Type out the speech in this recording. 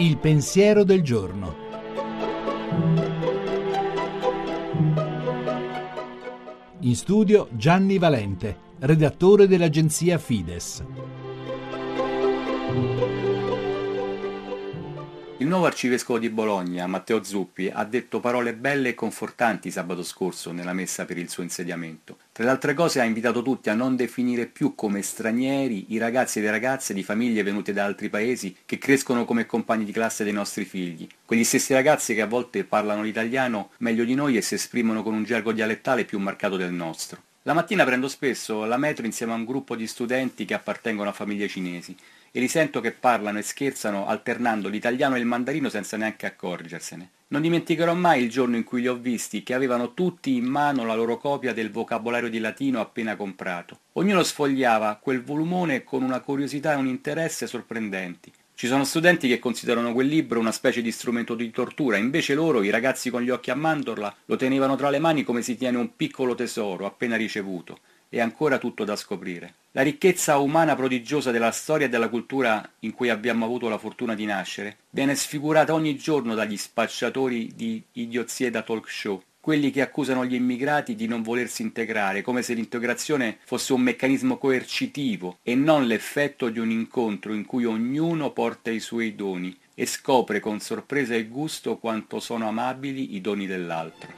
Il pensiero del giorno. In studio Gianni Valente, redattore dell'agenzia Fides. Il nuovo arcivescovo di Bologna, Matteo Zuppi, ha detto parole belle e confortanti sabato scorso nella messa per il suo insediamento. Tra le altre cose ha invitato tutti a non definire più come stranieri i ragazzi e le ragazze di famiglie venute da altri paesi che crescono come compagni di classe dei nostri figli, quegli stessi ragazzi che a volte parlano l'italiano meglio di noi e si esprimono con un gergo dialettale più marcato del nostro. La mattina prendo spesso la metro insieme a un gruppo di studenti che appartengono a famiglie cinesi e li sento che parlano e scherzano alternando l'italiano e il mandarino senza neanche accorgersene. Non dimenticherò mai il giorno in cui li ho visti che avevano tutti in mano la loro copia del vocabolario di latino appena comprato. Ognuno sfogliava quel volumone con una curiosità e un interesse sorprendenti. Ci sono studenti che considerano quel libro una specie di strumento di tortura, invece loro, i ragazzi con gli occhi a mandorla, lo tenevano tra le mani come si tiene un piccolo tesoro appena ricevuto è ancora tutto da scoprire. La ricchezza umana prodigiosa della storia e della cultura in cui abbiamo avuto la fortuna di nascere viene sfigurata ogni giorno dagli spacciatori di idiozie da talk show, quelli che accusano gli immigrati di non volersi integrare, come se l'integrazione fosse un meccanismo coercitivo e non l'effetto di un incontro in cui ognuno porta i suoi doni e scopre con sorpresa e gusto quanto sono amabili i doni dell'altro.